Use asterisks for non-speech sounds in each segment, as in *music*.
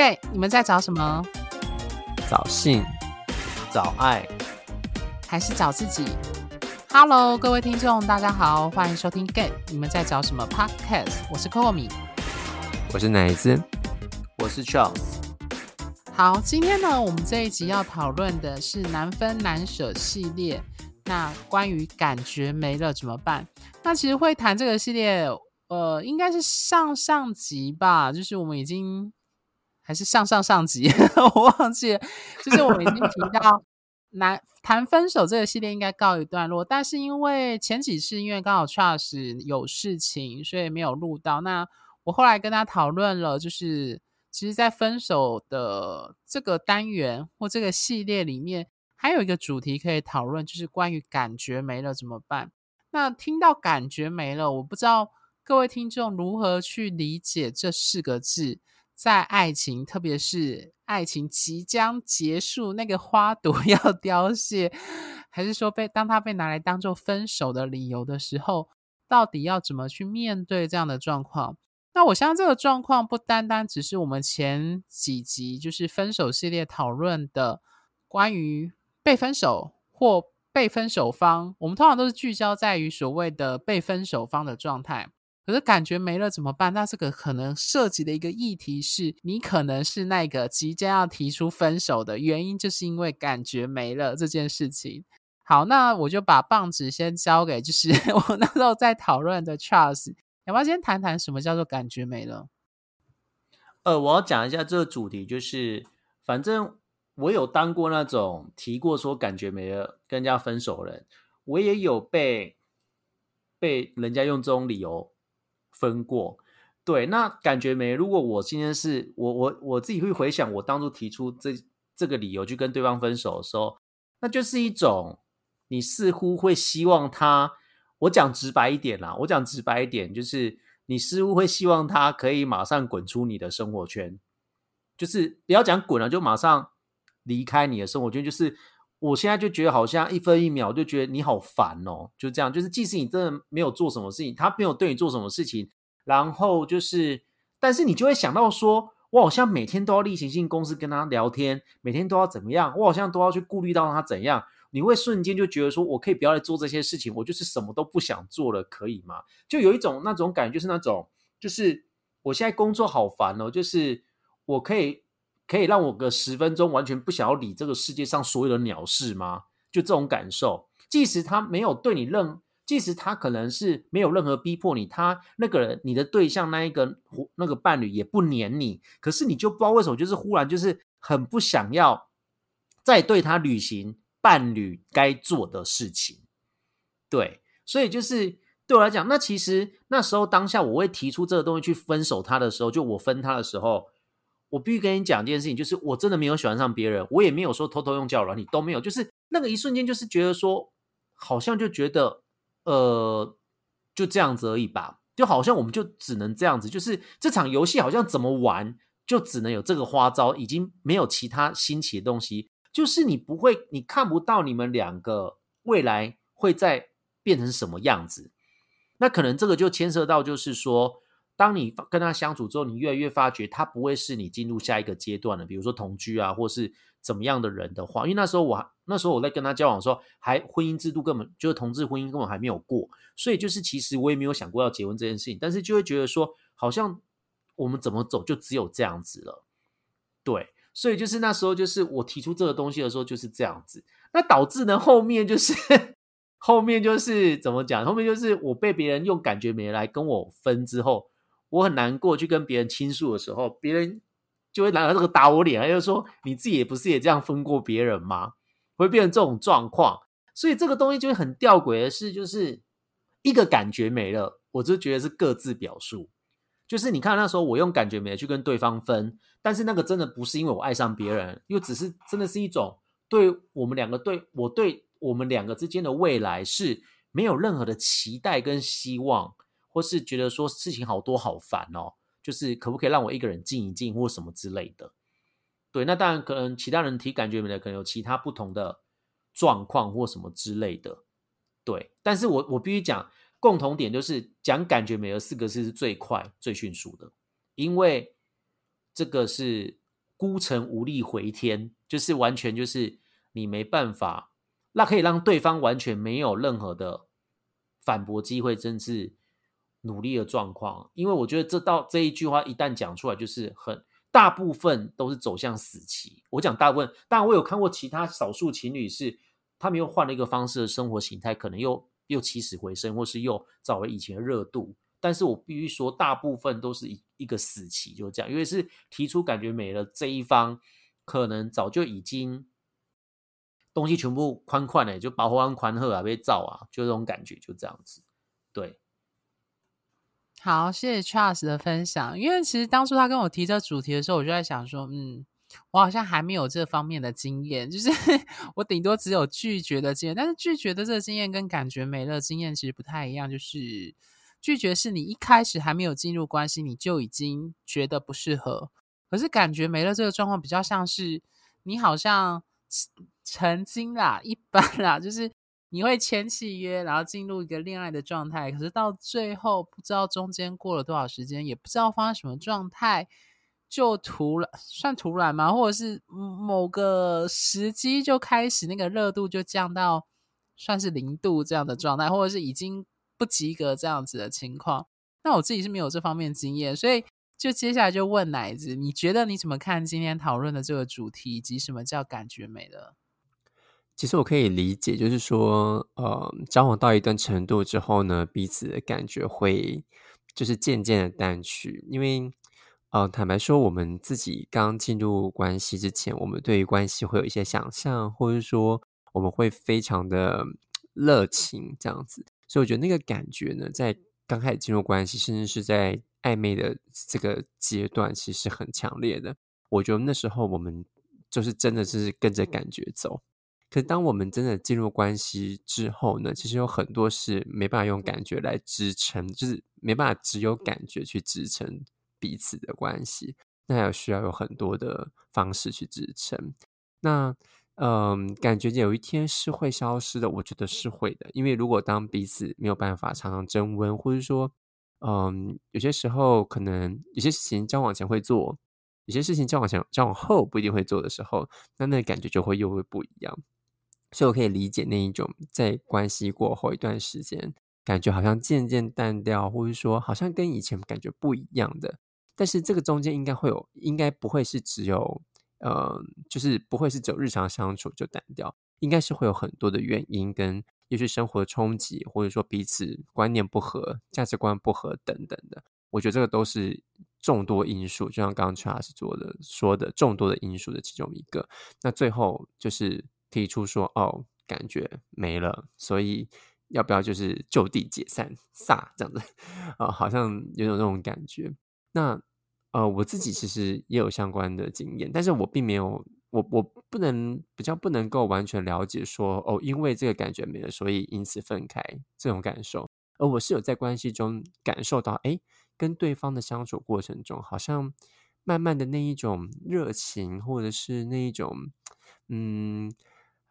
gay，你们在找什么？找性，找爱，还是找自己？Hello，各位听众，大家好，欢迎收听 gay，你们在找什么 Podcast？我是 Coco 米，我是奶子，我是 Charles。好，今天呢，我们这一集要讨论的是难分难舍系列。那关于感觉没了怎么办？那其实会谈这个系列。呃，应该是上上集吧，就是我们已经还是上上上集，我忘记，就是我们已经提到难谈分手这个系列应该告一段落，但是因为前几次因为刚好 Charles 有事情，所以没有录到。那我后来跟他讨论了，就是其实，在分手的这个单元或这个系列里面，还有一个主题可以讨论，就是关于感觉没了怎么办。那听到感觉没了，我不知道。各位听众，如何去理解这四个字？在爱情，特别是爱情即将结束，那个花朵 *laughs* 要凋谢，还是说被当它被拿来当做分手的理由的时候，到底要怎么去面对这样的状况？那我相信这个状况不单单只是我们前几集就是分手系列讨论的关于被分手或被分手方，我们通常都是聚焦在于所谓的被分手方的状态。可是感觉没了怎么办？那这个可能涉及的一个议题是，你可能是那个即将要提出分手的原因，就是因为感觉没了这件事情。好，那我就把棒子先交给，就是 *laughs* 我那时候在讨论的 Charles，要不要先谈谈什么叫做感觉没了？呃，我要讲一下这个主题，就是反正我有当过那种提过说感觉没了跟人家分手的人，我也有被被人家用这种理由。分过，对，那感觉没？如果我今天是我我我自己会回想，我当初提出这这个理由去跟对方分手的时候，那就是一种你似乎会希望他，我讲直白一点啦，我讲直白一点，就是你似乎会希望他可以马上滚出你的生活圈，就是不要讲滚了，就马上离开你的生活圈，就是。我现在就觉得好像一分一秒就觉得你好烦哦，就这样，就是即使你真的没有做什么事情，他没有对你做什么事情，然后就是，但是你就会想到说，我好像每天都要例行性公司跟他聊天，每天都要怎么样，我好像都要去顾虑到他怎样，你会瞬间就觉得说，我可以不要来做这些事情，我就是什么都不想做了，可以吗？就有一种那种感觉，就是那种，就是我现在工作好烦哦，就是我可以。可以让我个十分钟完全不想要理这个世界上所有的鸟事吗？就这种感受，即使他没有对你任，即使他可能是没有任何逼迫你，他那个人你的对象那一个那个伴侣也不黏你，可是你就不知道为什么，就是忽然就是很不想要再对他履行伴侣该做的事情。对，所以就是对我来讲，那其实那时候当下我会提出这个东西去分手他的时候，就我分他的时候。我必须跟你讲一件事情，就是我真的没有喜欢上别人，我也没有说偷偷用交友软你，都没有，就是那个一瞬间，就是觉得说，好像就觉得，呃，就这样子而已吧，就好像我们就只能这样子，就是这场游戏好像怎么玩，就只能有这个花招，已经没有其他新奇的东西，就是你不会，你看不到你们两个未来会再变成什么样子，那可能这个就牵涉到，就是说。当你跟他相处之后，你越来越发觉他不会是你进入下一个阶段的，比如说同居啊，或是怎么样的人的话，因为那时候我那时候我在跟他交往的时候，还婚姻制度根本就是同志婚姻根本还没有过，所以就是其实我也没有想过要结婚这件事情，但是就会觉得说，好像我们怎么走就只有这样子了，对，所以就是那时候就是我提出这个东西的时候就是这样子，那导致呢后面就是 *laughs* 后面就是怎么讲，后面就是我被别人用感觉没来跟我分之后。我很难过，去跟别人倾诉的时候，别人就会拿这个打我脸，他就说：“你自己也不是也这样分过别人吗？”会变成这种状况，所以这个东西就会很吊诡的是，就是一个感觉没了，我就觉得是各自表述。就是你看那时候我用感觉没了去跟对方分，但是那个真的不是因为我爱上别人，又只是真的是一种对我们两个对我对我们两个之间的未来是没有任何的期待跟希望。或是觉得说事情好多好烦哦，就是可不可以让我一个人静一静，或什么之类的。对，那当然可能其他人提感觉没了，可能有其他不同的状况或什么之类的。对，但是我我必须讲共同点，就是讲感觉没了四个字是最快最迅速的，因为这个是孤城无力回天，就是完全就是你没办法，那可以让对方完全没有任何的反驳机会，甚至努力的状况。因为我觉得这到这一句话一旦讲出来，就是很大部分都是走向死期。我讲大部分，当然我有看过其他少数情侣是他们又换了一个方式的生活形态，可能又又起死回生，或是又找回以前的热度。但是我必须说，大部分都是一一个死期，就这样，因为是提出感觉没了这一方，可能早就已经东西全部宽宽了，就保护完宽厚啊，被造啊，就这种感觉，就这样子。好，谢谢 Charles 的分享。因为其实当初他跟我提这主题的时候，我就在想说，嗯，我好像还没有这方面的经验，就是 *laughs* 我顶多只有拒绝的经验，但是拒绝的这个经验跟感觉没了经验其实不太一样，就是。拒绝是你一开始还没有进入关系，你就已经觉得不适合。可是感觉没了，这个状况比较像是你好像曾经啦，一般啦，就是你会签契约，然后进入一个恋爱的状态。可是到最后，不知道中间过了多少时间，也不知道发生什么状态，就突然算突然吗？或者是某个时机就开始那个热度就降到算是零度这样的状态，或者是已经。不及格这样子的情况，那我自己是没有这方面经验，所以就接下来就问奶子，你觉得你怎么看今天讨论的这个主题，以及什么叫感觉美了？其实我可以理解，就是说，呃，交往到一段程度之后呢，彼此的感觉会就是渐渐的淡去，因为，呃，坦白说，我们自己刚进入关系之前，我们对于关系会有一些想象，或者说我们会非常的热情这样子。所以我觉得那个感觉呢，在刚开始进入关系，甚至是在暧昧的这个阶段，其实很强烈的。我觉得那时候我们就是真的是跟着感觉走。可是当我们真的进入关系之后呢，其实有很多是没办法用感觉来支撑，就是没办法只有感觉去支撑彼此的关系。那还有需要有很多的方式去支撑。那。嗯，感觉有一天是会消失的，我觉得是会的。因为如果当彼此没有办法常常增温，或者说，嗯，有些时候可能有些事情交往前会做，有些事情交往前交往后不一定会做的时候，那那感觉就会又会不一样。所以我可以理解那一种在关系过后一段时间，感觉好像渐渐淡掉，或者说好像跟以前感觉不一样的。但是这个中间应该会有，应该不会是只有。呃，就是不会是只有日常相处就淡掉，应该是会有很多的原因，跟也许生活的冲击，或者说彼此观念不合、价值观不合等等的。我觉得这个都是众多因素，就像刚刚 Charles 做的说的众多的因素的其中一个。那最后就是提出说，哦，感觉没了，所以要不要就是就地解散，撒这样子啊、*laughs* 好像有种那种感觉。那。呃，我自己其实也有相关的经验，但是我并没有，我我不能比较不能够完全了解说，哦，因为这个感觉没了，所以因此分开这种感受。而我是有在关系中感受到，哎，跟对方的相处过程中，好像慢慢的那一种热情，或者是那一种，嗯，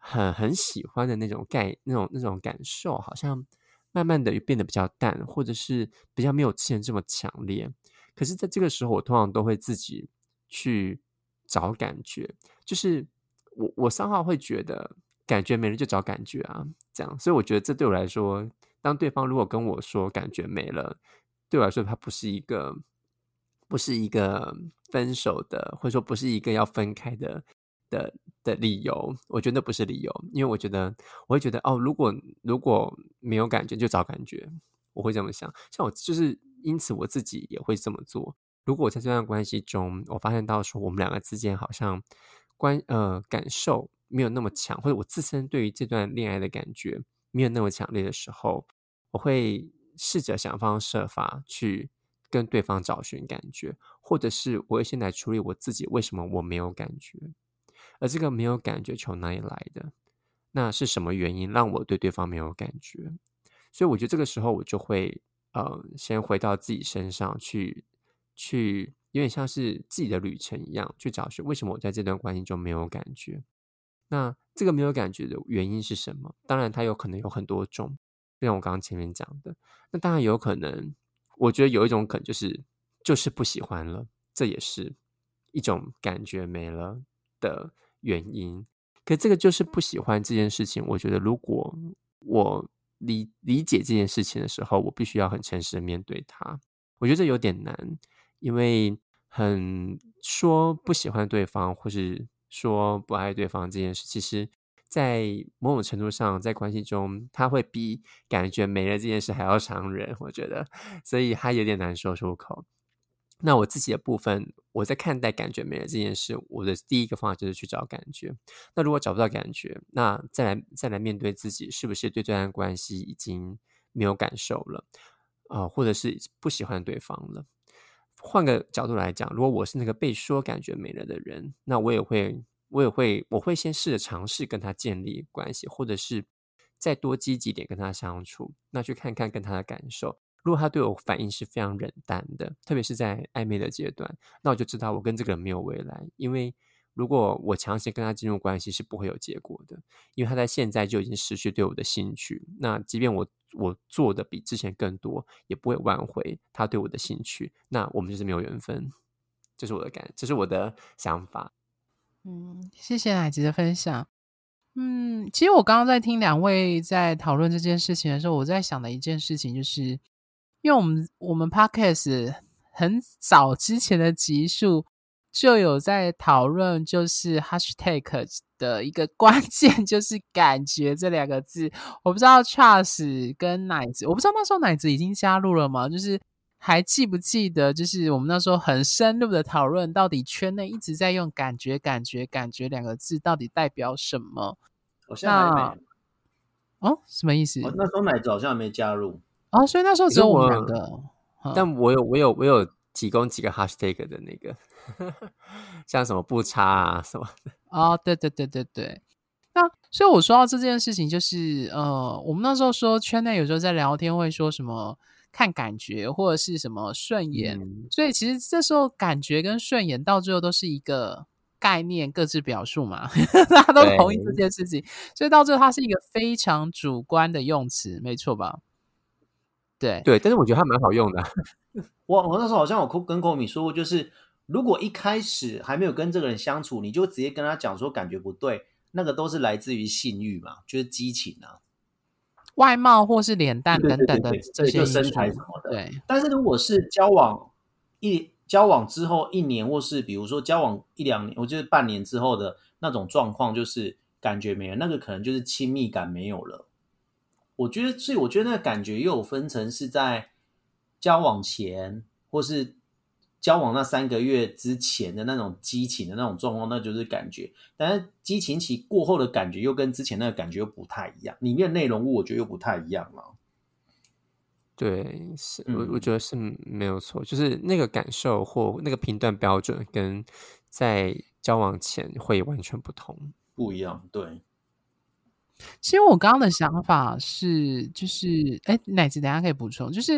很很喜欢的那种概那种那种感受，好像慢慢的变得比较淡，或者是比较没有之前这么强烈。可是，在这个时候，我通常都会自己去找感觉，就是我我三号会觉得感觉没了就找感觉啊，这样。所以我觉得这对我来说，当对方如果跟我说感觉没了，对我来说，它不是一个不是一个分手的，或者说不是一个要分开的的的理由。我觉得那不是理由，因为我觉得我会觉得哦，如果如果没有感觉，就找感觉，我会这么想。像我就是。因此，我自己也会这么做。如果我在这段关系中，我发现到说我们两个之间好像关呃感受没有那么强，或者我自身对于这段恋爱的感觉没有那么强烈的时候，我会试着想方设法去跟对方找寻感觉，或者是我会先来处理我自己为什么我没有感觉，而这个没有感觉从哪里来的？那是什么原因让我对对方没有感觉？所以我觉得这个时候我就会。呃，先回到自己身上去，去有点像是自己的旅程一样，去找寻为什么我在这段关系中没有感觉。那这个没有感觉的原因是什么？当然，它有可能有很多种，就像我刚刚前面讲的。那当然有可能，我觉得有一种可能就是就是不喜欢了，这也是一种感觉没了的原因。可这个就是不喜欢这件事情。我觉得，如果我理理解这件事情的时候，我必须要很诚实的面对它。我觉得这有点难，因为很说不喜欢对方，或是说不爱对方这件事，其实，在某种程度上，在关系中，他会比感觉没了这件事还要伤人。我觉得，所以他有点难说出口。那我自己的部分，我在看待感觉没了这件事，我的第一个方法就是去找感觉。那如果找不到感觉，那再来再来面对自己，是不是对这段关系已经没有感受了啊、或者是不喜欢对方了？换个角度来讲，如果我是那个被说感觉没了的人，那我也会，我也会，我会先试着尝试跟他建立关系，或者是再多积极点跟他相处，那去看看跟他的感受。如果他对我反应是非常冷淡的，特别是在暧昧的阶段，那我就知道我跟这个人没有未来。因为如果我强行跟他进入关系，是不会有结果的。因为他在现在就已经失去对我的兴趣。那即便我我做的比之前更多，也不会挽回他对我的兴趣。那我们就是没有缘分。这是我的感，这是我的想法。嗯，谢谢奶子的分享。嗯，其实我刚刚在听两位在讨论这件事情的时候，我在想的一件事情就是。因为我们我们 Podcast 很早之前的集数就有在讨论，就是 Hashtag 的一个关键 *laughs* 就是“感觉”这两个字。我不知道 Charles 跟奶子，我不知道那时候奶子已经加入了吗？就是还记不记得？就是我们那时候很深入的讨论，到底圈内一直在用“感觉”“感觉”“感觉”两个字到底代表什么？好像还没。哦，什么意思？那时候奶子好像还没加入。哦，所以那时候只有我们两个，但我有我有我有提供几个 hashtag 的那个，*laughs* 像什么不差啊什么的。哦，对对对对对。那所以我说到这件事情，就是呃，我们那时候说圈内有时候在聊天会说什么看感觉或者是什么顺眼，嗯、所以其实这时候感觉跟顺眼到最后都是一个概念，各自表述嘛，*laughs* 大家都同意这件事情，所以到最后它是一个非常主观的用词，没错吧？对对，但是我觉得它蛮好用的。*laughs* 我我那时候好像有跟 Komi 说过，就是如果一开始还没有跟这个人相处，你就直接跟他讲说感觉不对，那个都是来自于性欲嘛，就是激情啊，外貌或是脸蛋等等的这些身材什么的。对，但是如果是交往一交往之后一年，或是比如说交往一两年，我就是半年之后的那种状况，就是感觉没有，那个可能就是亲密感没有了。我觉得，所以我觉得那个感觉又有分成是在交往前，或是交往那三个月之前的那种激情的那种状况，那就是感觉。但是激情期过后的感觉又跟之前那个感觉又不太一样，里面内容物我觉得又不太一样了。对，是我我觉得是没有错，就是那个感受或那个评断标准跟在交往前会完全不同，不一样，对。其实我刚刚的想法是，就是，哎，奶子，等下可以补充，就是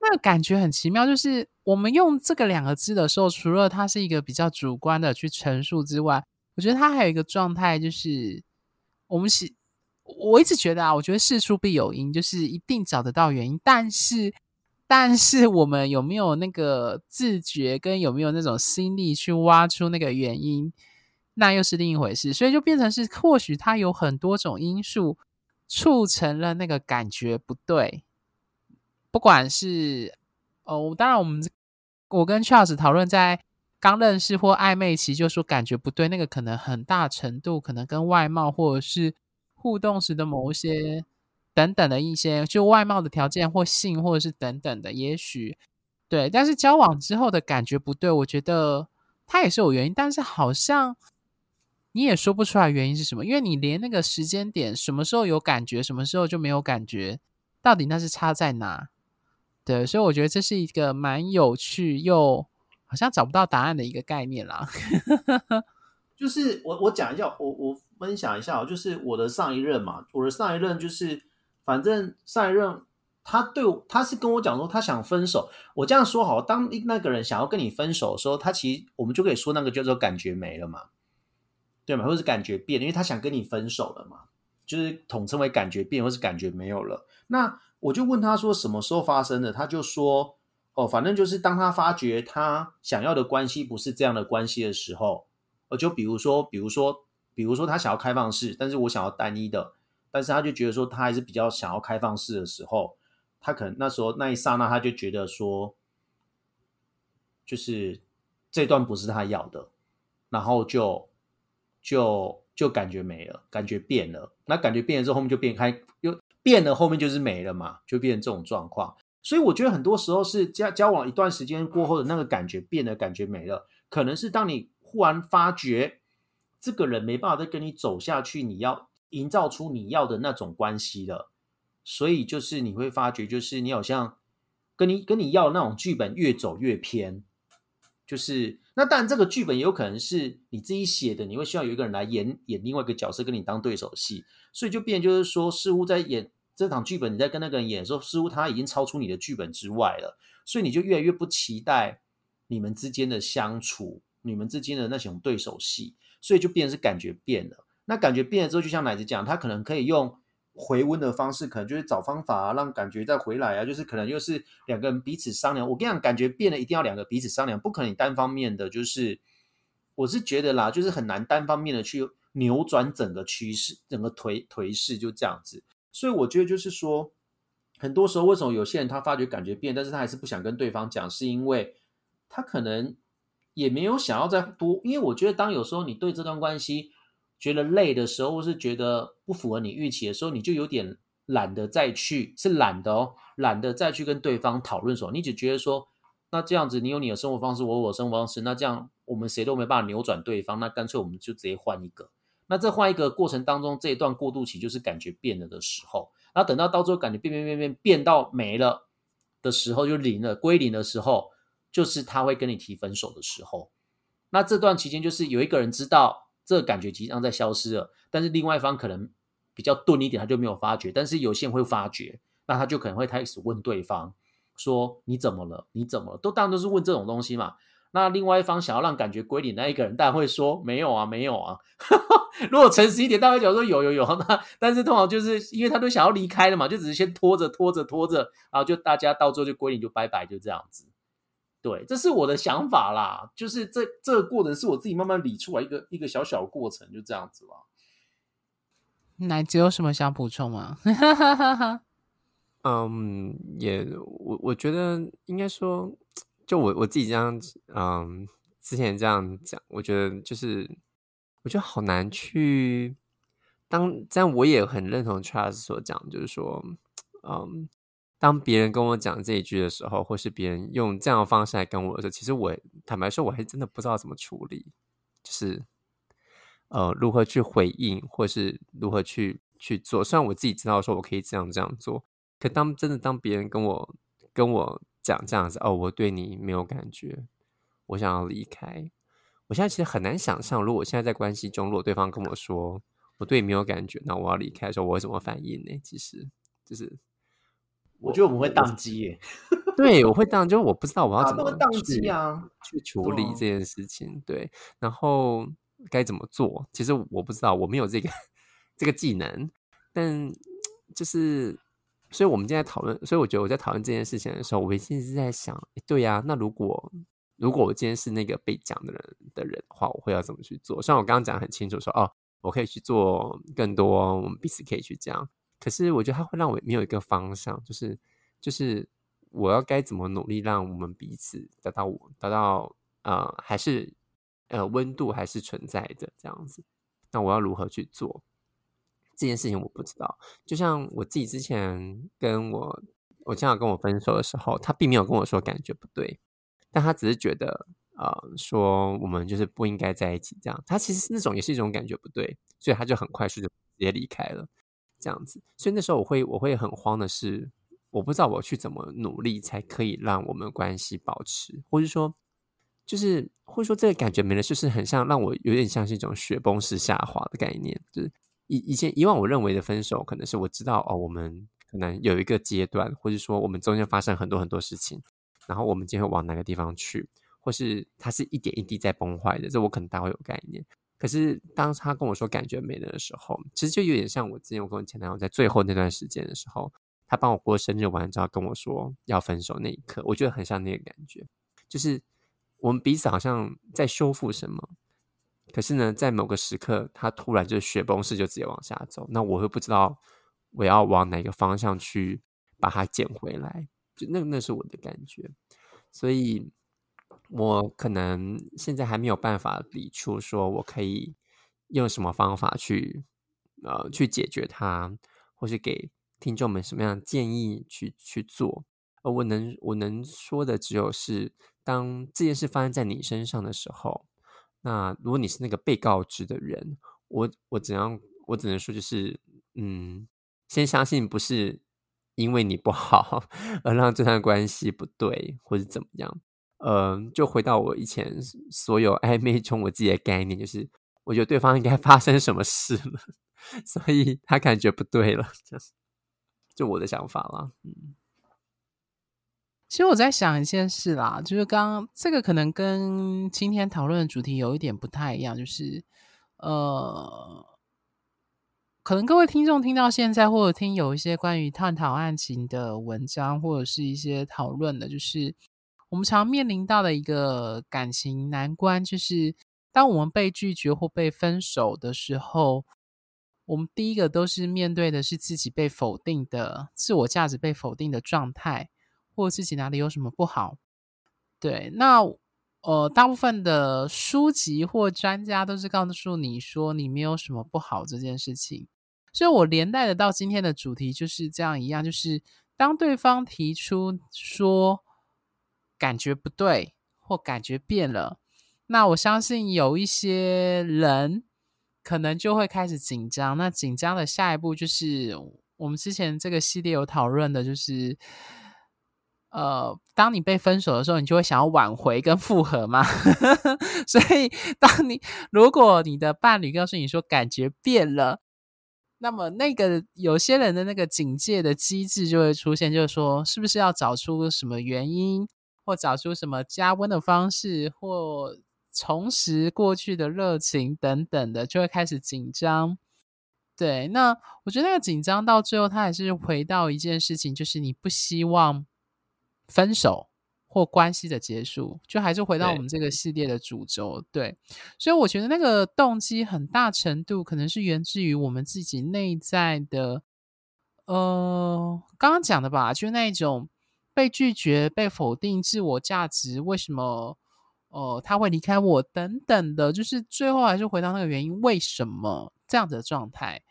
那个感觉很奇妙，就是我们用这个两个字的时候，除了它是一个比较主观的去陈述之外，我觉得它还有一个状态，就是我们是，我一直觉得啊，我觉得事出必有因，就是一定找得到原因，但是，但是我们有没有那个自觉，跟有没有那种心力去挖出那个原因？那又是另一回事，所以就变成是，或许它有很多种因素促成了那个感觉不对。不管是哦，当然我们我跟 Charles 讨论在刚认识或暧昧期，就说感觉不对，那个可能很大程度可能跟外貌或者是互动时的某一些等等的一些，就外貌的条件或性或者是等等的，也许对。但是交往之后的感觉不对，我觉得它也是有原因，但是好像。你也说不出来原因是什么，因为你连那个时间点，什么时候有感觉，什么时候就没有感觉，到底那是差在哪？对，所以我觉得这是一个蛮有趣又好像找不到答案的一个概念啦。*laughs* 就是我我讲一下，我我分享一下，就是我的上一任嘛，我的上一任就是，反正上一任他对，他是跟我讲说他想分手。我这样说好，当那个人想要跟你分手的时候，他其实我们就可以说那个叫做感觉没了嘛。对嘛，或是感觉变，因为他想跟你分手了嘛，就是统称为感觉变，或是感觉没有了。那我就问他说什么时候发生的，他就说，哦、哦，反正就是当他发觉他想要的关系不是这样的关系的时候，呃，就比如说，比如说，比如说他想要开放式，但是我想要单一的，但是他就觉得说他还是比较想要开放式的时候，他可能那时候那一刹那他就觉得说，就是这段不是他要的，然后就就就感觉没了，感觉变了，那感觉变了之后，后面就变开，又变了，后面就是没了嘛，就变成这种状况。所以我觉得很多时候是交交往一段时间过后的那个感觉变了，感觉没了，可能是当你忽然发觉这个人没办法再跟你走下去，你要营造出你要的那种关系了，所以就是你会发觉，就是你好像跟你跟你要那种剧本越走越偏，就是那当然这个剧本也有可能是你自己写的，你会需要有一个人来演演另外一个角色跟你当对手戏，所以就变就是说似乎在演。这场剧本你在跟那个人演的时候，似乎他已经超出你的剧本之外了，所以你就越来越不期待你们之间的相处，你们之间的那种对手戏，所以就变是感觉变了。那感觉变了之后，就像奶子讲，他可能可以用回温的方式，可能就是找方法啊，让感觉再回来啊，就是可能又是两个人彼此商量。我跟你讲，感觉变了，一定要两个彼此商量，不可能单方面的。就是我是觉得啦，就是很难单方面的去扭转整个趋势，整个颓颓势就这样子。所以我觉得就是说，很多时候为什么有些人他发觉感觉变，但是他还是不想跟对方讲，是因为他可能也没有想要再多。因为我觉得，当有时候你对这段关系觉得累的时候，或是觉得不符合你预期的时候，你就有点懒得再去，是懒得哦，懒得再去跟对方讨论什么。你只觉得说，那这样子，你有你的生活方式，我有我的生活方式，那这样我们谁都没办法扭转对方，那干脆我们就直接换一个。那这换一个过程当中，这一段过渡期就是感觉变了的时候。然后等到到最后感觉变变变变变到没了的时候，就零了归零的时候，就是他会跟你提分手的时候。那这段期间就是有一个人知道这个感觉即将在消失了，但是另外一方可能比较钝一点，他就没有发觉。但是有些人会发觉，那他就可能会开始问对方说：“你怎么了？你怎么了？”都当然都是问这种东西嘛。那另外一方想要让感觉归零，那一个人当然会说：“没有啊，没有啊。*laughs* ”如果诚实一点，大概讲说有有有。那 *laughs* 但是通常就是因为他都想要离开了嘛，就只是先拖着拖着拖着，然后就大家到最后就归零，就拜拜，就这样子。对，这是我的想法啦。就是这这个过程是我自己慢慢理出来一个一个小小过程，就这样子吧。奶子有什么想补充吗？*laughs* 嗯，也我我觉得应该说。就我我自己这样，嗯，之前这样讲，我觉得就是，我觉得好难去当，但我也很认同 Charles 所讲，就是说，嗯，当别人跟我讲这一句的时候，或是别人用这样的方式来跟我的时候，其实我坦白说，我还真的不知道怎么处理，就是，呃，如何去回应，或是如何去去做。虽然我自己知道说我可以这样这样做，可当真的当别人跟我跟我。讲这样子哦，我对你没有感觉，我想要离开。我现在其实很难想象，如果现在在关系中，如果对方跟我说我对你没有感觉，那我要离开的时候，我会怎么反应呢？其实就是我，我觉得我们会宕机耶。*laughs* 对，我会宕，就是我不知道我要怎么去当机啊，去处理这件事情。对，然后该怎么做？其实我不知道，我没有这个这个技能，但就是。所以我们今天在讨论，所以我觉得我在讨论这件事情的时候，我一直是在想，对呀，那如果如果我今天是那个被讲的人的人的话，我会要怎么去做？虽然我刚刚讲得很清楚说，说哦，我可以去做更多，我们彼此可以去讲。可是我觉得它会让我没有一个方向，就是就是我要该怎么努力，让我们彼此得到我得到呃，还是呃温度还是存在的这样子。那我要如何去做？这件事情我不知道，就像我自己之前跟我我前男友跟我分手的时候，他并没有跟我说感觉不对，但他只是觉得呃说我们就是不应该在一起这样。他其实那种也是一种感觉不对，所以他就很快速就直接离开了这样子。所以那时候我会我会很慌的是，我不知道我去怎么努力才可以让我们关系保持，或者说就是或者说这个感觉没了，就是很像让我有点像是一种雪崩式下滑的概念，就是。以以前以往我认为的分手，可能是我知道哦，我们可能有一个阶段，或者说我们中间发生很多很多事情，然后我们今天会往哪个地方去，或是它是一点一滴在崩坏的，这我可能大概有概念。可是当他跟我说感觉没了的时候，其实就有点像我之前我跟我前男友在最后那段时间的时候，他帮我过生日完之后跟我说要分手那一刻，我觉得很像那个感觉，就是我们彼此好像在修复什么，可是呢，在某个时刻，他突然就雪崩式就直接往下走，那我会不知道我要往哪个方向去把它捡回来，就那那是我的感觉，所以我可能现在还没有办法理出说我可以用什么方法去呃去解决它，或是给。听众们什么样的建议去去做？而我能我能说的只有是，当这件事发生在你身上的时候，那如果你是那个被告知的人，我我怎样？我只能说就是，嗯，先相信不是因为你不好 *laughs* 而让这段关系不对，或者怎么样。呃，就回到我以前所有暧昧中我自己的概念，就是我觉得对方应该 *laughs* 发生什么事了，*laughs* 所以他感觉不对了，就是。就我的想法啦，嗯，其实我在想一件事啦，就是刚刚这个可能跟今天讨论的主题有一点不太一样，就是呃，可能各位听众听到现在，或者听有一些关于探讨案情的文章，或者是一些讨论的，就是我们常面临到的一个感情难关，就是当我们被拒绝或被分手的时候。我们第一个都是面对的是自己被否定的自我价值被否定的状态，或自己哪里有什么不好。对，那呃，大部分的书籍或专家都是告诉你说你没有什么不好这件事情。所以我连带的到今天的主题就是这样一样，就是当对方提出说感觉不对或感觉变了，那我相信有一些人。可能就会开始紧张，那紧张的下一步就是我们之前这个系列有讨论的，就是呃，当你被分手的时候，你就会想要挽回跟复合嘛。*laughs* 所以，当你如果你的伴侣告诉你说感觉变了，那么那个有些人的那个警戒的机制就会出现，就是说是不是要找出什么原因，或找出什么加温的方式，或。重拾过去的热情等等的，就会开始紧张。对，那我觉得那个紧张到最后，他还是回到一件事情，就是你不希望分手或关系的结束，就还是回到我们这个系列的主轴。对，对，所以我觉得那个动机很大程度可能是源自于我们自己内在的，呃，刚刚讲的吧，就那一种被拒绝、被否定、自我价值为什么？哦、呃，他会离开我等等的，就是最后还是回到那个原因，为什么这样子的状态？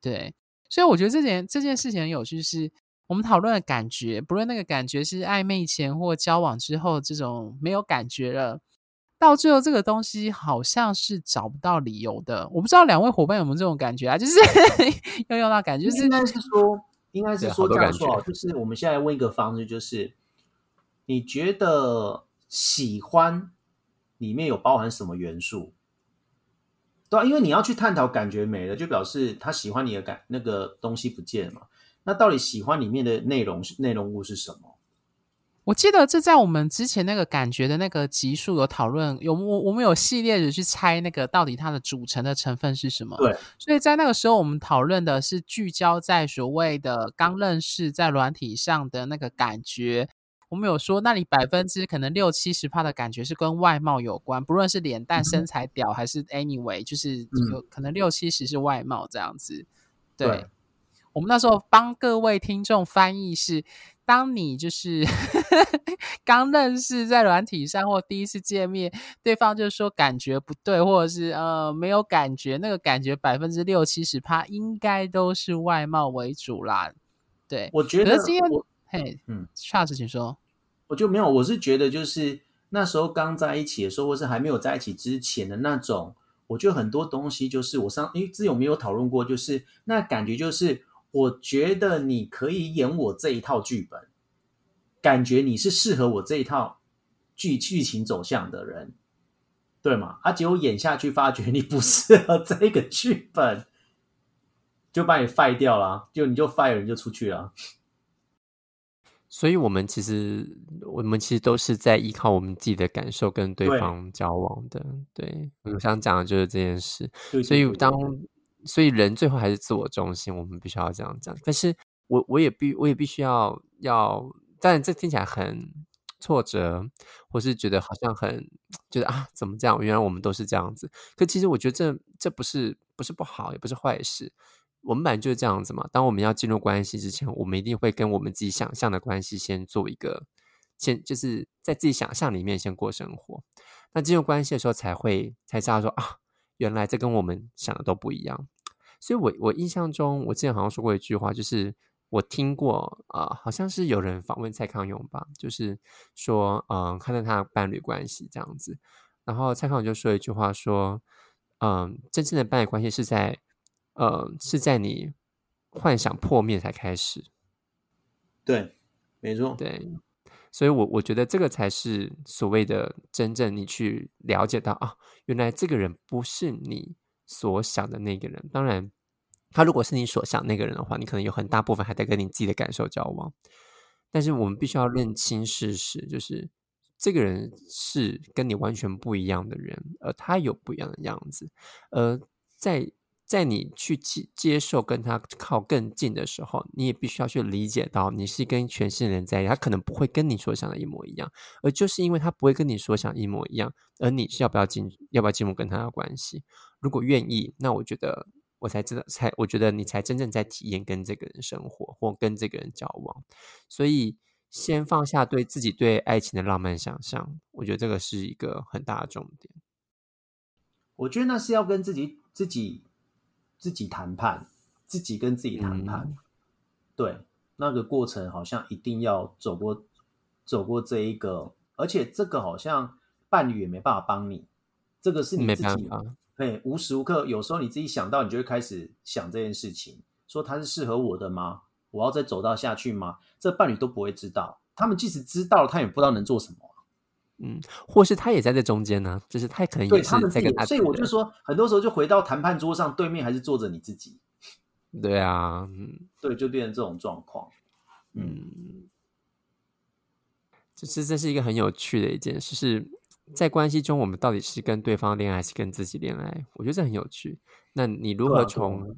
对，所以我觉得这件这件事情很有趣，是我们讨论的感觉，不论那个感觉是暧昧前或交往之后，这种没有感觉了，到最后这个东西好像是找不到理由的。我不知道两位伙伴有没有这种感觉啊？就是 *laughs* 要用到感觉，就是应该是说，应该是说这样说，就是我们现在问一个方式，就是你觉得喜欢。里面有包含什么元素？对啊，因为你要去探讨感觉没了，就表示他喜欢你的感那个东西不见了嘛。那到底喜欢里面的内容是内容物是什么？我记得这在我们之前那个感觉的那个集数有讨论，有我我们有系列的去猜那个到底它的组成的成分是什么？对，所以在那个时候我们讨论的是聚焦在所谓的刚认识在软体上的那个感觉。我们有说，那里百分之可能六七十趴的感觉是跟外貌有关，不论是脸蛋、身材、屌，还是 anyway，就是有可能六七十是外貌这样子。对，对我们那时候帮各位听众翻译是：当你就是 *laughs* 刚认识在软体上或第一次见面，对方就说感觉不对，或者是呃没有感觉，那个感觉百分之六七十趴应该都是外貌为主啦。对，我觉得今天嘿，嗯，Charles 请说。我就没有，我是觉得就是那时候刚在一起的时候，或是还没有在一起之前的那种，我觉得很多东西就是我上，因为之前有没有讨论过，就是那感觉就是，我觉得你可以演我这一套剧本，感觉你是适合我这一套剧剧情走向的人，对吗？啊，结果演下去，发觉你不适合这个剧本，就把你 fire 掉了，就你就 fire 人就出去了。所以，我们其实，我们其实都是在依靠我们自己的感受跟对方交往的。对，对我想讲的就是这件事。所以，当所以人最后还是自我中心，我们必须要这样讲。但是，我我也必我也必须要要，但这听起来很挫折，或是觉得好像很觉得啊，怎么这样？原来我们都是这样子。可其实我觉得这这不是不是不好，也不是坏事。我们本来就是这样子嘛。当我们要进入关系之前，我们一定会跟我们自己想象的关系先做一个，先就是在自己想象里面先过生活。那进入关系的时候，才会才知道说啊，原来这跟我们想的都不一样。所以我我印象中，我之前好像说过一句话，就是。我听过啊、呃，好像是有人访问蔡康永吧，就是说，嗯、呃，看到他的伴侣关系这样子，然后蔡康永就说一句话，说，嗯、呃，真正的伴侣关系是在，呃，是在你幻想破灭才开始。对，没错，对，所以我我觉得这个才是所谓的真正你去了解到啊，原来这个人不是你所想的那个人，当然。他如果是你所想那个人的话，你可能有很大部分还在跟你自己的感受交往。但是我们必须要认清事实，就是这个人是跟你完全不一样的人，而他有不一样的样子。而在在你去接接受跟他靠更近的时候，你也必须要去理解到，你是跟全新的人在一，他可能不会跟你所想的一模一样。而就是因为他不会跟你所想一模一样，而你是要不要进要不要进入跟他的关系？如果愿意，那我觉得。我才知道，才我觉得你才真正在体验跟这个人生活，或跟这个人交往。所以，先放下对自己对爱情的浪漫想象，我觉得这个是一个很大的重点。我觉得那是要跟自己、自己、自己谈判，自己跟自己谈判。嗯、对，那个过程好像一定要走过，走过这一个，而且这个好像伴侣也没办法帮你，这个是你自己。对，无时无刻，有时候你自己想到，你就会开始想这件事情，说他是适合我的吗？我要再走到下去吗？这伴侣都不会知道，他们即使知道了，他也不知道能做什么。嗯，或是他也在这中间呢，就是他可能也是在跟他，所以我就说，很多时候就回到谈判桌上，对面还是坐着你自己。对啊，嗯，*laughs* 对，就变成这种状况。嗯，就是这是一个很有趣的一件事，是。在关系中，我们到底是跟对方恋爱，还是跟自己恋爱？我觉得这很有趣。那你如何从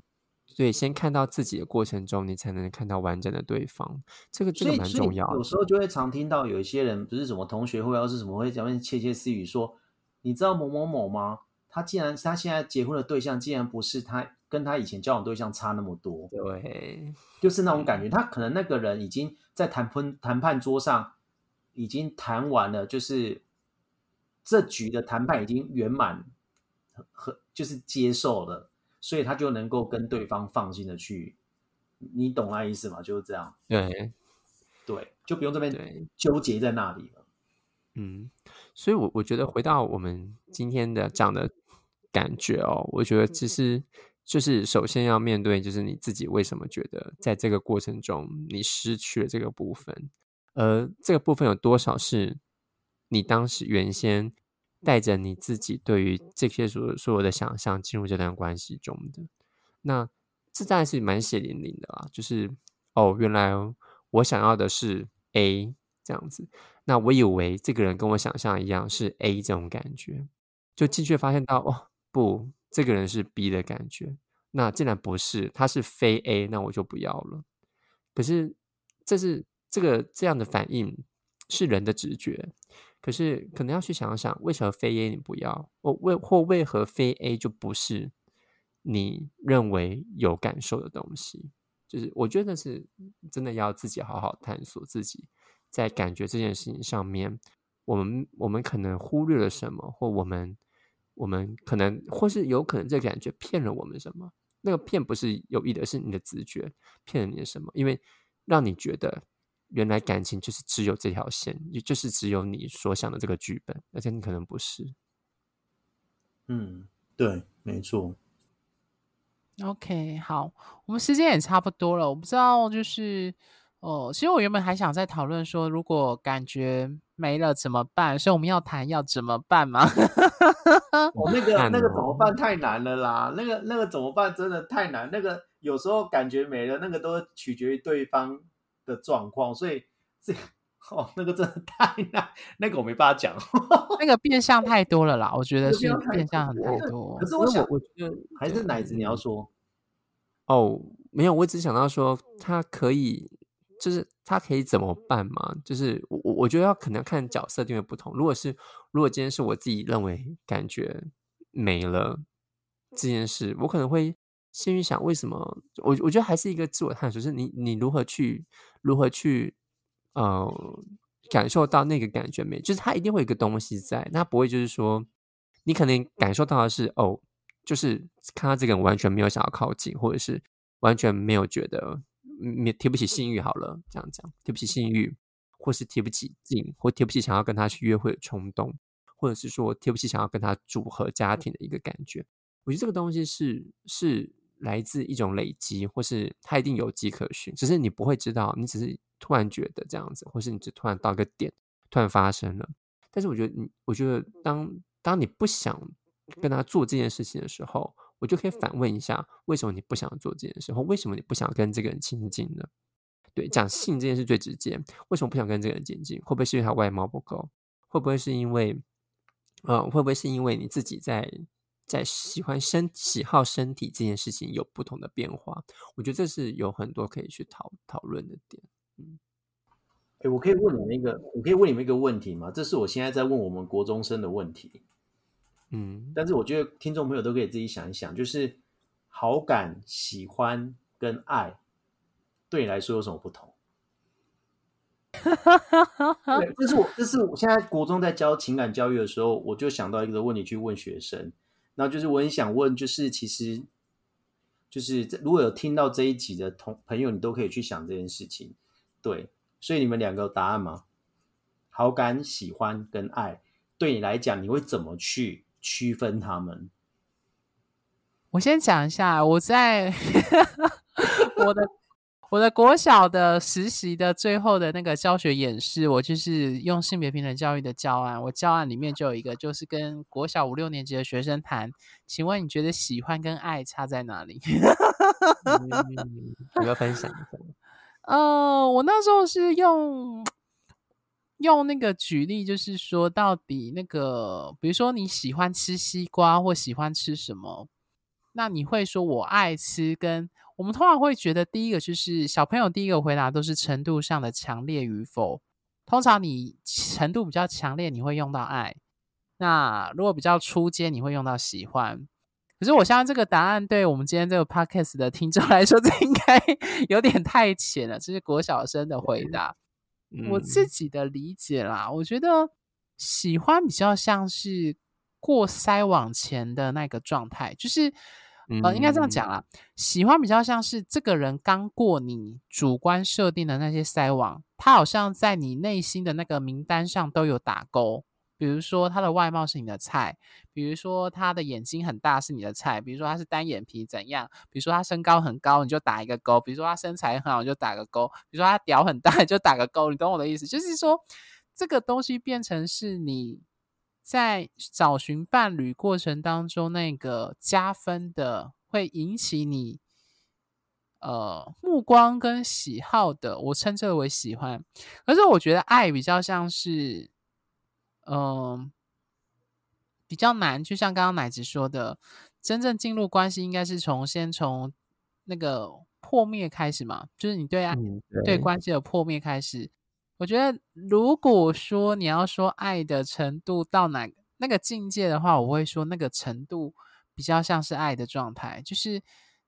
对先看到自己的过程中，你才能看到完整的对方？这个这个蛮重要的。有时候就会常听到有一些人，不是什么同学会，要是什么会讲面窃窃私语说：“你知道某某某吗？他竟然他现在结婚的对象，竟然不是他跟他以前交往对象差那么多。”对，就是那种感觉。他可能那个人已经在谈判谈判桌上已经谈完了，就是。这局的谈判已经圆满，和就是接受了，所以他就能够跟对方放心的去，你懂那意思吗？就是这样。对，对，就不用这边纠结在那里了。嗯，所以我，我我觉得回到我们今天的这样的感觉哦，我觉得其实就是首先要面对，就是你自己为什么觉得在这个过程中你失去了这个部分，而这个部分有多少是。你当时原先带着你自己对于这些所所有的想象进入这段关系中的，那这当然是蛮血淋淋的啊！就是哦，原来我想要的是 A 这样子，那我以为这个人跟我想象一样是 A 这种感觉，就进去发现到哦，不，这个人是 B 的感觉。那既然不是，他是非 A，那我就不要了。可是这是这个这样的反应是人的直觉。可是，可能要去想想，为什么非 A 你不要？或为或为何非 A 就不是你认为有感受的东西？就是我觉得是真的要自己好好探索自己在感觉这件事情上面，我们我们可能忽略了什么，或我们我们可能或是有可能这感觉骗了我们什么？那个骗不是有意的，是你的直觉骗了你的什么？因为让你觉得。原来感情就是只有这条线，也就是只有你所想的这个剧本，而且你可能不是。嗯，对，没错。OK，好，我们时间也差不多了。我不知道，就是哦，其实我原本还想再讨论说，如果感觉没了怎么办？所以我们要谈要怎么办吗？我、*laughs* 哦、那个那个怎么办太难了啦，那个那个怎么办真的太难。那个有时候感觉没了，那个都取决于对方。的状况，所以这哦，那个真的太难，那个我没办法讲，*laughs* 那个变相太多了啦，我觉得是变相很太多。可是我想，我觉得还是奶子你要说哦，没有，我只想到说他可以，就是他可以怎么办嘛？就是我我觉得要可能要看角色定位不同。如果是如果今天是我自己认为感觉没了这件事，我可能会先去想为什么。我我觉得还是一个自我探索，是你你如何去如何去呃感受到那个感觉没？就是他一定会有一个东西在，那不会就是说你可能感受到的是哦。就是看到这个人完全没有想要靠近，或者是完全没有觉得没提不起性欲，好了，这样讲提不起性欲，或是提不起劲，或提不起想要跟他去约会的冲动，或者是说提不起想要跟他组合家庭的一个感觉。我觉得这个东西是是来自一种累积，或是他一定有迹可循，只是你不会知道，你只是突然觉得这样子，或是你只突然到一个点，突然发生了。但是我觉得，你我觉得当当你不想。跟他做这件事情的时候，我就可以反问一下：为什么你不想做这件事？或为什么你不想跟这个人亲近呢？对，讲性这件事最直接。为什么不想跟这个人亲近？会不会是因为他外貌不够？会不会是因为，呃，会不会是因为你自己在在喜欢身喜好身体这件事情有不同的变化？我觉得这是有很多可以去讨讨论的点。嗯，哎，我可以问你们一个，我可以问你们一个问题吗？这是我现在在问我们国中生的问题。嗯，但是我觉得听众朋友都可以自己想一想，就是好感、喜欢跟爱对你来说有什么不同？*laughs* 对，这是我，这是我现在国中在教情感教育的时候，我就想到一个问题去问学生，然后就是我很想问，就是其实就是如果有听到这一集的同朋友，你都可以去想这件事情。对，所以你们两个有答案吗？好感、喜欢跟爱对你来讲，你会怎么去？区分他们，我先讲一下，我在 *laughs* 我的我的国小的实习的最后的那个教学演示，我就是用性别平等教育的教案，我教案里面就有一个，就是跟国小五六年级的学生谈，请问你觉得喜欢跟爱差在哪里？*laughs* 你要分享一下？*laughs* 呃，我那时候是用。用那个举例，就是说，到底那个，比如说你喜欢吃西瓜或喜欢吃什么，那你会说我爱吃，跟我们通常会觉得第一个就是小朋友第一个回答都是程度上的强烈与否。通常你程度比较强烈，你会用到爱；那如果比较初阶，你会用到喜欢。可是我相信这个答案对我们今天这个 podcast 的听众来说，*laughs* 这应该有点太浅了。这是国小生的回答。我自己的理解啦，我觉得喜欢比较像是过筛网前的那个状态，就是呃，应该这样讲啦，喜欢比较像是这个人刚过你主观设定的那些筛网，他好像在你内心的那个名单上都有打勾。比如说他的外貌是你的菜，比如说他的眼睛很大是你的菜，比如说他是单眼皮怎样，比如说他身高很高你就打一个勾，比如说他身材很好你就打个勾，比如说他屌很大 *laughs* 你就打个勾，你懂我的意思？就是说这个东西变成是你在找寻伴侣过程当中那个加分的，会引起你呃目光跟喜好的，我称之为喜欢。可是我觉得爱比较像是。嗯，比较难，就像刚刚奶子说的，真正进入关系应该是从先从那个破灭开始嘛，就是你对爱、对关系的破灭开始。我觉得，如果说你要说爱的程度到哪那个境界的话，我会说那个程度比较像是爱的状态，就是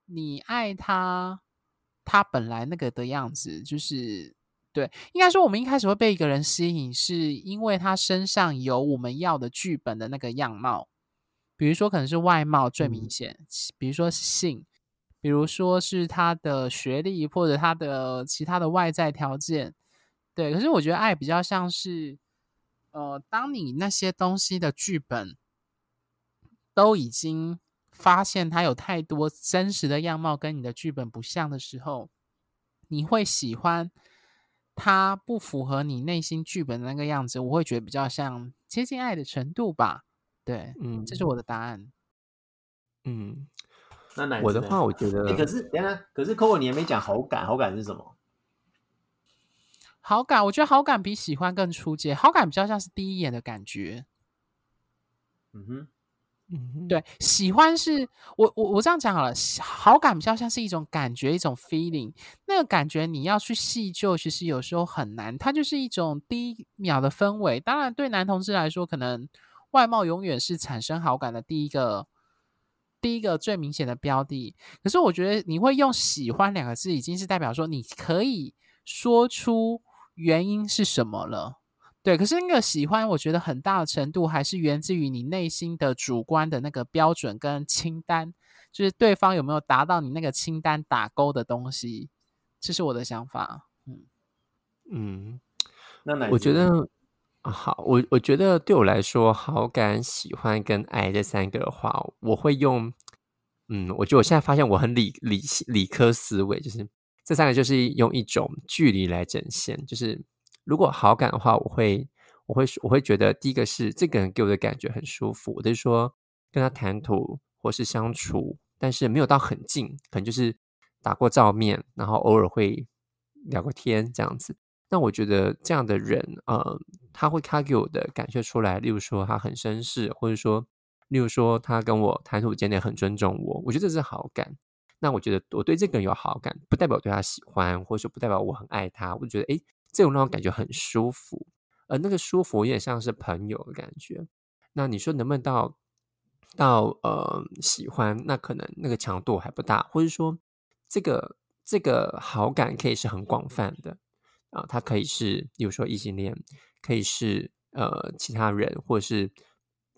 你爱他，他本来那个的样子，就是。对，应该说我们一开始会被一个人吸引，是因为他身上有我们要的剧本的那个样貌。比如说，可能是外貌最明显；比如说性，比如说是他的学历或者他的其他的外在条件。对，可是我觉得爱比较像是，呃，当你那些东西的剧本都已经发现它有太多真实的样貌跟你的剧本不像的时候，你会喜欢。它不符合你内心剧本的那个样子，我会觉得比较像接近爱的程度吧。对，嗯，这是我的答案。嗯，那我的话，我觉得，欸、可是等下，可是 Coco 你还没讲好感，好感是什么？好感，我觉得好感比喜欢更出界，好感比较像是第一眼的感觉。嗯哼，嗯，对，喜欢是我我我这样讲好了，好感比较像是一种感觉，一种 feeling。那个感觉你要去细究，其实有时候很难。它就是一种第一秒的氛围。当然，对男同志来说，可能外貌永远是产生好感的第一个第一个最明显的标的。可是，我觉得你会用“喜欢”两个字，已经是代表说你可以说出原因是什么了。对，可是那个喜欢，我觉得很大的程度还是源自于你内心的主观的那个标准跟清单，就是对方有没有达到你那个清单打勾的东西，这是我的想法。嗯嗯，那我觉得好，我我觉得对我来说，好感、喜欢跟爱这三个的话，我会用，嗯，我觉得我现在发现我很理理理科思维，就是这三个就是用一种距离来展现，就是。如果好感的话，我会，我会，我会觉得第一个是这个人给我的感觉很舒服，我就是说跟他谈吐或是相处，但是没有到很近，可能就是打过照面，然后偶尔会聊个天这样子。那我觉得这样的人，呃，他会他给我的感觉出来，例如说他很绅士，或者说，例如说他跟我谈吐间也很尊重我，我觉得这是好感。那我觉得我对这个人有好感，不代表我对他喜欢，或者说不代表我很爱他，我觉得诶。这种让我感觉很舒服，而那个舒服有点像是朋友的感觉。那你说能不能到到呃喜欢？那可能那个强度还不大，或者说这个这个好感可以是很广泛的啊，它可以是比如说异性恋，可以是呃其他人，或者是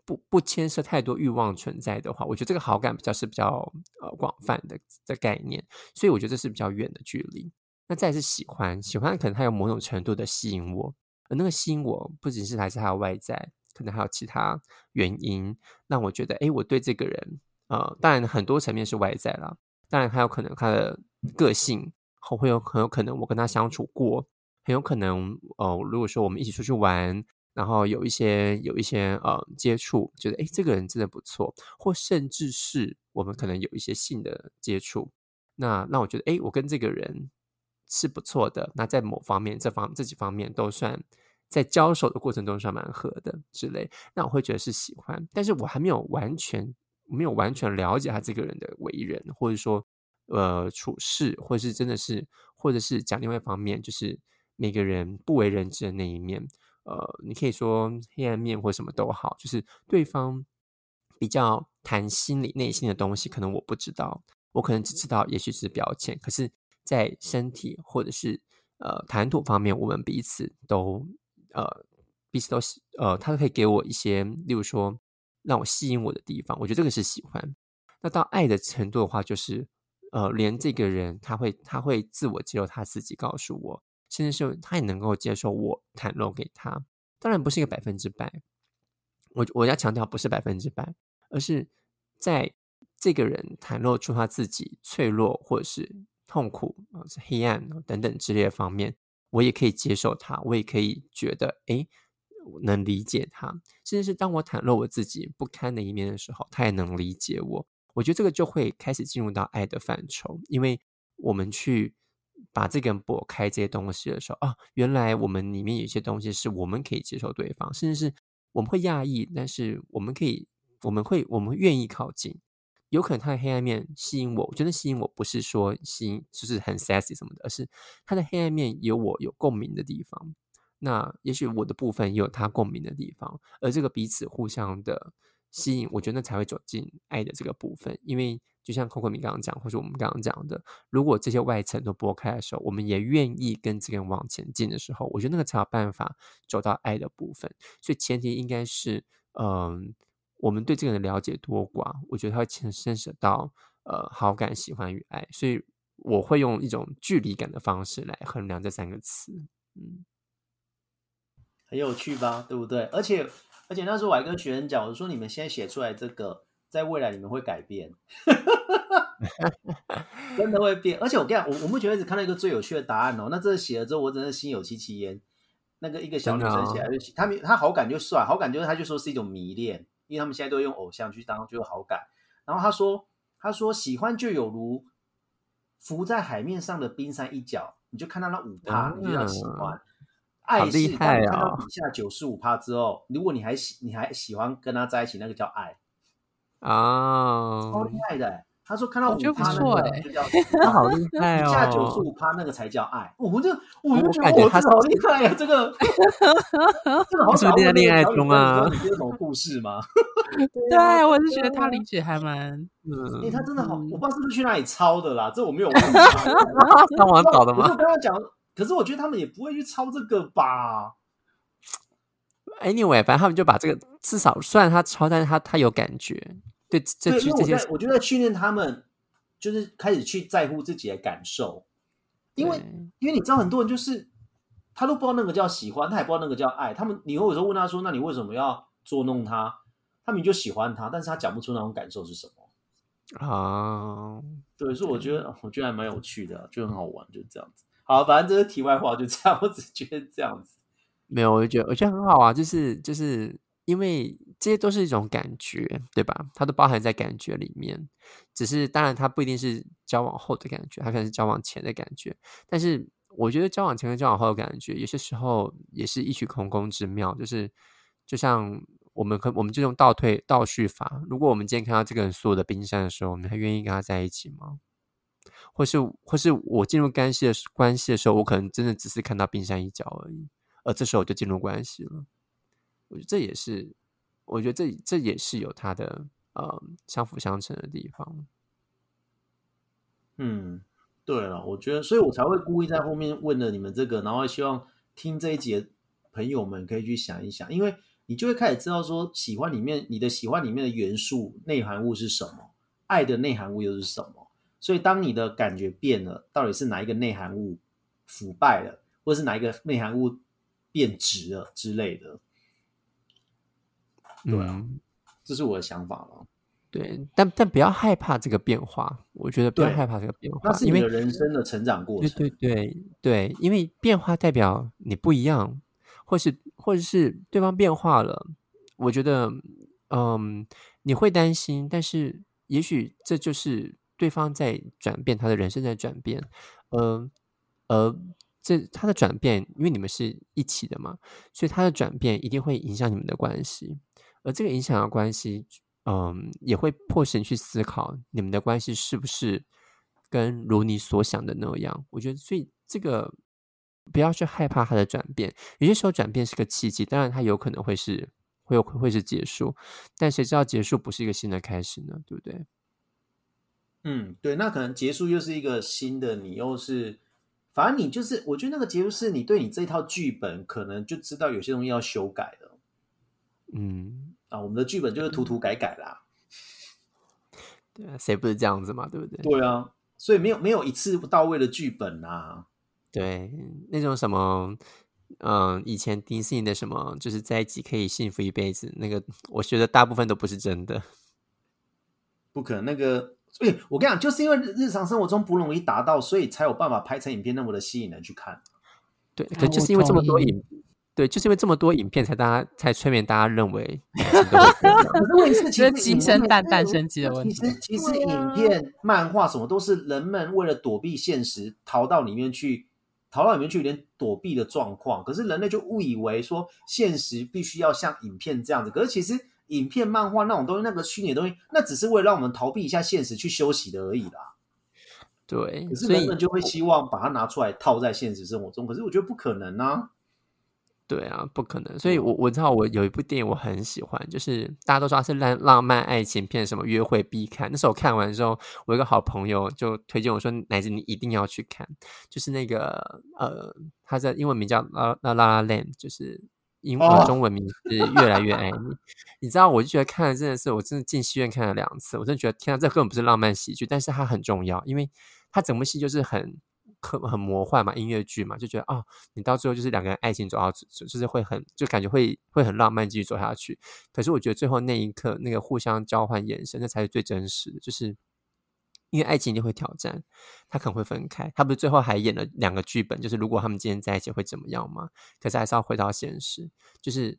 不不牵涉太多欲望存在的话，我觉得这个好感比较是比较呃广泛的的概念，所以我觉得这是比较远的距离。那再是喜欢，喜欢可能他有某种程度的吸引我，而那个吸引我不仅是来自他的外在，可能还有其他原因让我觉得，哎，我对这个人，呃，当然很多层面是外在啦，当然还有可能他的个性，会会有很有可能我跟他相处过，很有可能，呃，如果说我们一起出去玩，然后有一些有一些呃接触，觉得哎，这个人真的不错，或甚至是我们可能有一些性的接触，那那我觉得，哎，我跟这个人。是不错的，那在某方面，这方这几方面都算在交手的过程中算蛮合的之类，那我会觉得是喜欢，但是我还没有完全没有完全了解他这个人的为人，或者说呃处事，或者是真的是，或者是讲另外一方面，就是每个人不为人知的那一面，呃，你可以说黑暗面或什么都好，就是对方比较谈心理内心的东西，可能我不知道，我可能只知道也许是表浅，可是。在身体或者是呃谈吐方面，我们彼此都呃彼此都呃，他可以给我一些，例如说让我吸引我的地方，我觉得这个是喜欢。那到爱的程度的话，就是呃，连这个人他会他会自我接受他自己，告诉我，甚至是他也能够接受我袒露给他。当然不是一个百分之百，我我要强调不是百分之百，而是在这个人袒露出他自己脆弱或者是。痛苦啊，黑暗等等之类的方面，我也可以接受他，我也可以觉得，哎，能理解他。甚至是当我袒露我自己不堪的一面的时候，他也能理解我。我觉得这个就会开始进入到爱的范畴，因为我们去把这个人拨开这些东西的时候，啊，原来我们里面有些东西是我们可以接受对方，甚至是我们会讶异，但是我们可以，我们会，我们愿意靠近。有可能他的黑暗面吸引我，我觉得吸引我不是说吸引就是很 sexy 什么的，而是他的黑暗面有我有共鸣的地方。那也许我的部分也有他共鸣的地方，而这个彼此互相的吸引，我觉得那才会走进爱的这个部分。因为就像 Coco 米刚刚讲，或者我们刚刚讲的，如果这些外层都剥开的时候，我们也愿意跟这个人往前进的时候，我觉得那个才有办法走到爱的部分。所以前提应该是，嗯、我们对这个人的了解多寡，我觉得他会牵牵涉到呃好感、喜欢与爱，所以我会用一种距离感的方式来衡量这三个词。嗯，很有趣吧？对不对？而且而且那时候我还跟学生讲，我说你们现在写出来这个，在未来你们会改变，*laughs* 真的会变。而且我跟你讲，我我目前为止看到一个最有趣的答案哦。那这写了之后，我真的心有戚戚焉。那个一个小女生写来就写，她她好感就算，好感就是她就说是一种迷恋。因为他们现在都用偶像去当，就是好感。然后她说：“她说喜欢就有如浮在海面上的冰山一角，你就看到那五趴，你就叫喜欢。嗯、爱是当你看到底下九十五趴之后，如果你还喜你还喜欢跟他在一起，那个叫爱。啊，超厉害的、欸。他说看到五趴那个就叫，*laughs* 他好厉 *laughs* 害哦。下九十五趴那个才叫爱。我就我就觉得我这好厉害呀，这个 *laughs* 这个好想问恋爱中啊，你觉得什么故事吗？对，我是觉得他理解还蛮嗯，哎，他真的好，我不知道是不是去那里抄的啦，这我没有问他。上网找的吗？我刚刚讲，可是我觉得他们也不会去抄这个吧。Anyway，反正他们就把这个至少，虽然他抄，但是他他有感觉。对，这对，这些我在我就在训练他们，就是开始去在乎自己的感受，因为因为你知道很多人就是他都不知道那个叫喜欢，他也不知道那个叫爱。他们你会有时候问他说：“那你为什么要捉弄他？”他们就喜欢他，但是他讲不出那种感受是什么啊。对，所以我觉得我觉得还蛮有趣的，就很好玩，就这样子。好，反正这是题外话，就这样。我只觉得这样子没有，我就觉得我觉得很好啊，就是就是。因为这些都是一种感觉，对吧？它都包含在感觉里面。只是当然，它不一定是交往后的感觉，它可能是交往前的感觉。但是，我觉得交往前跟交往后的感觉，有些时候也是异曲同工之妙。就是，就像我们可，我们就用倒退倒叙法。如果我们今天看到这个人所有的冰山的时候，我们还愿意跟他在一起吗？或是，或是我进入关系的关系的时候，我可能真的只是看到冰山一角而已，而这时候我就进入关系了。我觉得这也是，我觉得这这也是有它的呃相辅相成的地方。嗯，对了，我觉得，所以我才会故意在后面问了你们这个，然后希望听这一节朋友们可以去想一想，因为你就会开始知道说，喜欢里面你的喜欢里面的元素内含物是什么，爱的内含物又是什么。所以当你的感觉变了，到底是哪一个内含物腐败了，或者是哪一个内含物变直了之类的。对啊，嗯，这是我的想法了。对，但但不要害怕这个变化。我觉得不要害怕这个变化，那是你的人生的成长过程。对对对对，因为变化代表你不一样，或是或者是对方变化了。我觉得，嗯，你会担心，但是也许这就是对方在转变，他的人生在转变。呃呃，这他的转变，因为你们是一起的嘛，所以他的转变一定会影响你们的关系。而这个影响的关系，嗯，也会迫使你去思考你们的关系是不是跟如你所想的那样。我觉得，所以这个不要去害怕他的转变。有些时候转变是个契机，当然他有可能会是会有会是结束，但谁知道结束不是一个新的开始呢？对不对？嗯，对，那可能结束又是一个新的，你又是，反正你就是，我觉得那个结束是你对你这套剧本可能就知道有些东西要修改了。嗯啊，我们的剧本就是涂涂改改啦。对啊，谁不是这样子嘛？对不对？对啊，所以没有没有一次不到位的剧本啊。对，那种什么，嗯，以前迪士尼的什么，就是在一起可以幸福一辈子，那个我觉得大部分都不是真的。不可能，那个，所以我跟你讲，就是因为日常生活中不容易达到，所以才有办法拍成影片那么的吸引人去看。对，可就是因为这么多影。对，就是因为这么多影片，才大家才催眠大家认为。*laughs* 可是问题是，其实鸡生蛋，蛋生鸡的问题。其实，其实影片、漫画什么都是人们为了躲避现实，逃到里面去，逃到里面去，有点躲避的状况。可是人类就误以为说，现实必须要像影片这样子。可是其实，影片、漫画那种东西，那个虚拟的东西，那只是为了让我们逃避一下现实，去休息的而已啦。对，可是人们就会希望把它拿出来套在现实生活中。可是我觉得不可能啊。对啊，不可能。所以我，我我知道，我有一部电影我很喜欢，就是大家都说它是浪浪漫爱情片，什么约会必看。那时候我看完之后，我一个好朋友就推荐我说：“奶子，你一定要去看。”就是那个呃，他的英文名叫《La La La Land》，就是英文中文名是《越来越爱你》。Oh. 你知道，我就觉得看了真的是，我真的进戏院看了两次，我真的觉得天啊，这根本不是浪漫喜剧，但是它很重要，因为它整部戏就是很。很很魔幻嘛，音乐剧嘛，就觉得哦，你到最后就是两个人爱情走到，就是会很就感觉会会很浪漫，继续走下去。可是我觉得最后那一刻，那个互相交换眼神，那才是最真实的。就是因为爱情一定会挑战，他可能会分开。他不是最后还演了两个剧本，就是如果他们今天在一起会怎么样吗？可是还是要回到现实，就是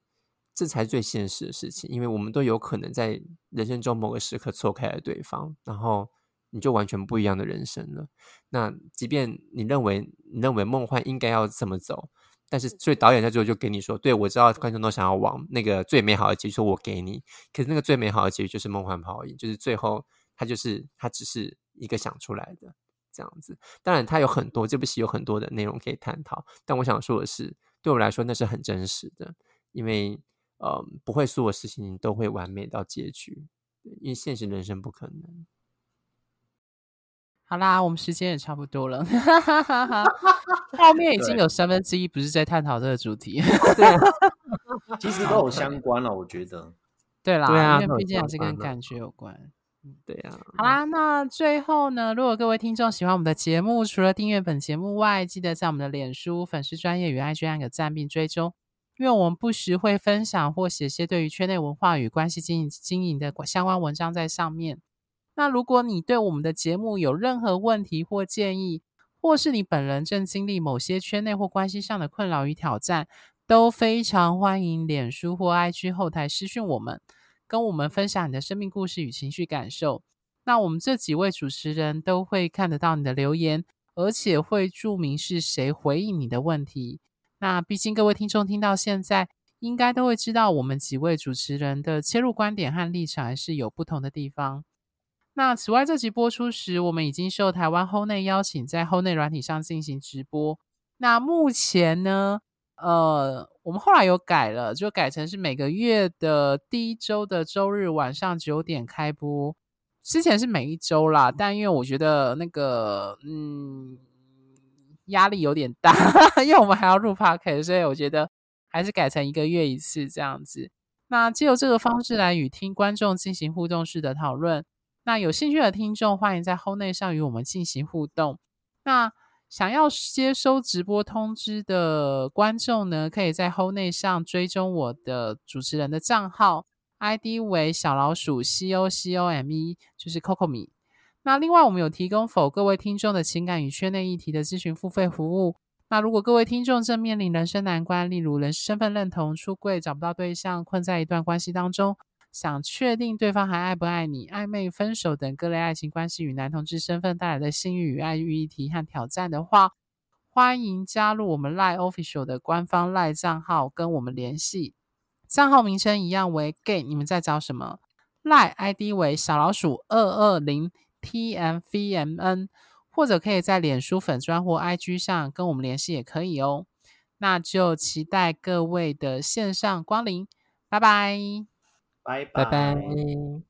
这才是最现实的事情。因为我们都有可能在人生中某个时刻错开了对方，然后。你就完全不一样的人生了。那即便你认为你认为梦幻应该要这么走，但是所以导演在最后就给你说，对，我知道观众都想要往那个最美好的结局，说我给你，可是那个最美好的结局就是梦幻泡影，就是最后他就是他只是一个想出来的这样子。当然，他有很多这部戏有很多的内容可以探讨，但我想说的是，对我来说那是很真实的，因为呃，不会所有事情都会完美到结局，因为现实人生不可能。好啦，我们时间也差不多了，*laughs* 后面已经有三分之一不是在探讨这个主题，*laughs* 其实都有相关了，我觉得。对啦，对啊，因为毕竟还是跟感觉有关。对啊。好啦，那最后呢，如果各位听众喜欢我们的节目，除了订阅本节目外，记得在我们的脸书粉丝专业与 IG 按个赞并追踪，因为我们不时会分享或写些对于圈内文化与关系经营经营的相关文章在上面。那如果你对我们的节目有任何问题或建议，或是你本人正经历某些圈内或关系上的困扰与挑战，都非常欢迎脸书或 IG 后台私讯我们，跟我们分享你的生命故事与情绪感受。那我们这几位主持人都会看得到你的留言，而且会注明是谁回应你的问题。那毕竟各位听众听到现在，应该都会知道我们几位主持人的切入观点和立场还是有不同的地方。那此外，这集播出时，我们已经受台湾 Hownet 邀请，在 Hownet 软体上进行直播。那目前呢，呃，我们后来有改了，就改成是每个月的第一周的周日晚上九点开播。之前是每一周啦，但因为我觉得那个，嗯，压力有点大，*laughs* 因为我们还要录 Podcast，所以我觉得还是改成一个月一次这样子。那借由这个方式来与听观众进行互动式的讨论。那有兴趣的听众，欢迎在 Hownet 上与我们进行互动。那想要接收直播通知的观众呢，可以在 Hone 上追踪我的主持人的账号，ID 为小老鼠 C O C O M E，就是 Cocomi。那另外，我们有提供否各位听众的情感与圈内议题的咨询付费服务。那如果各位听众正面临人生难关，例如人身份认同、出柜、找不到对象、困在一段关系当中，想确定对方还爱不爱你、暧昧、分手等各类爱情关系与男同志身份带来的性欲与爱欲议题和挑战的话，欢迎加入我们 Lie Official 的官方 Lie 账号跟我们联系。账号名称一样为 Gay，你们在找什么？Lie ID 为小老鼠二二零 TMVMN，或者可以在脸书粉专或 IG 上跟我们联系也可以哦。那就期待各位的线上光临，拜拜。拜拜。拜拜。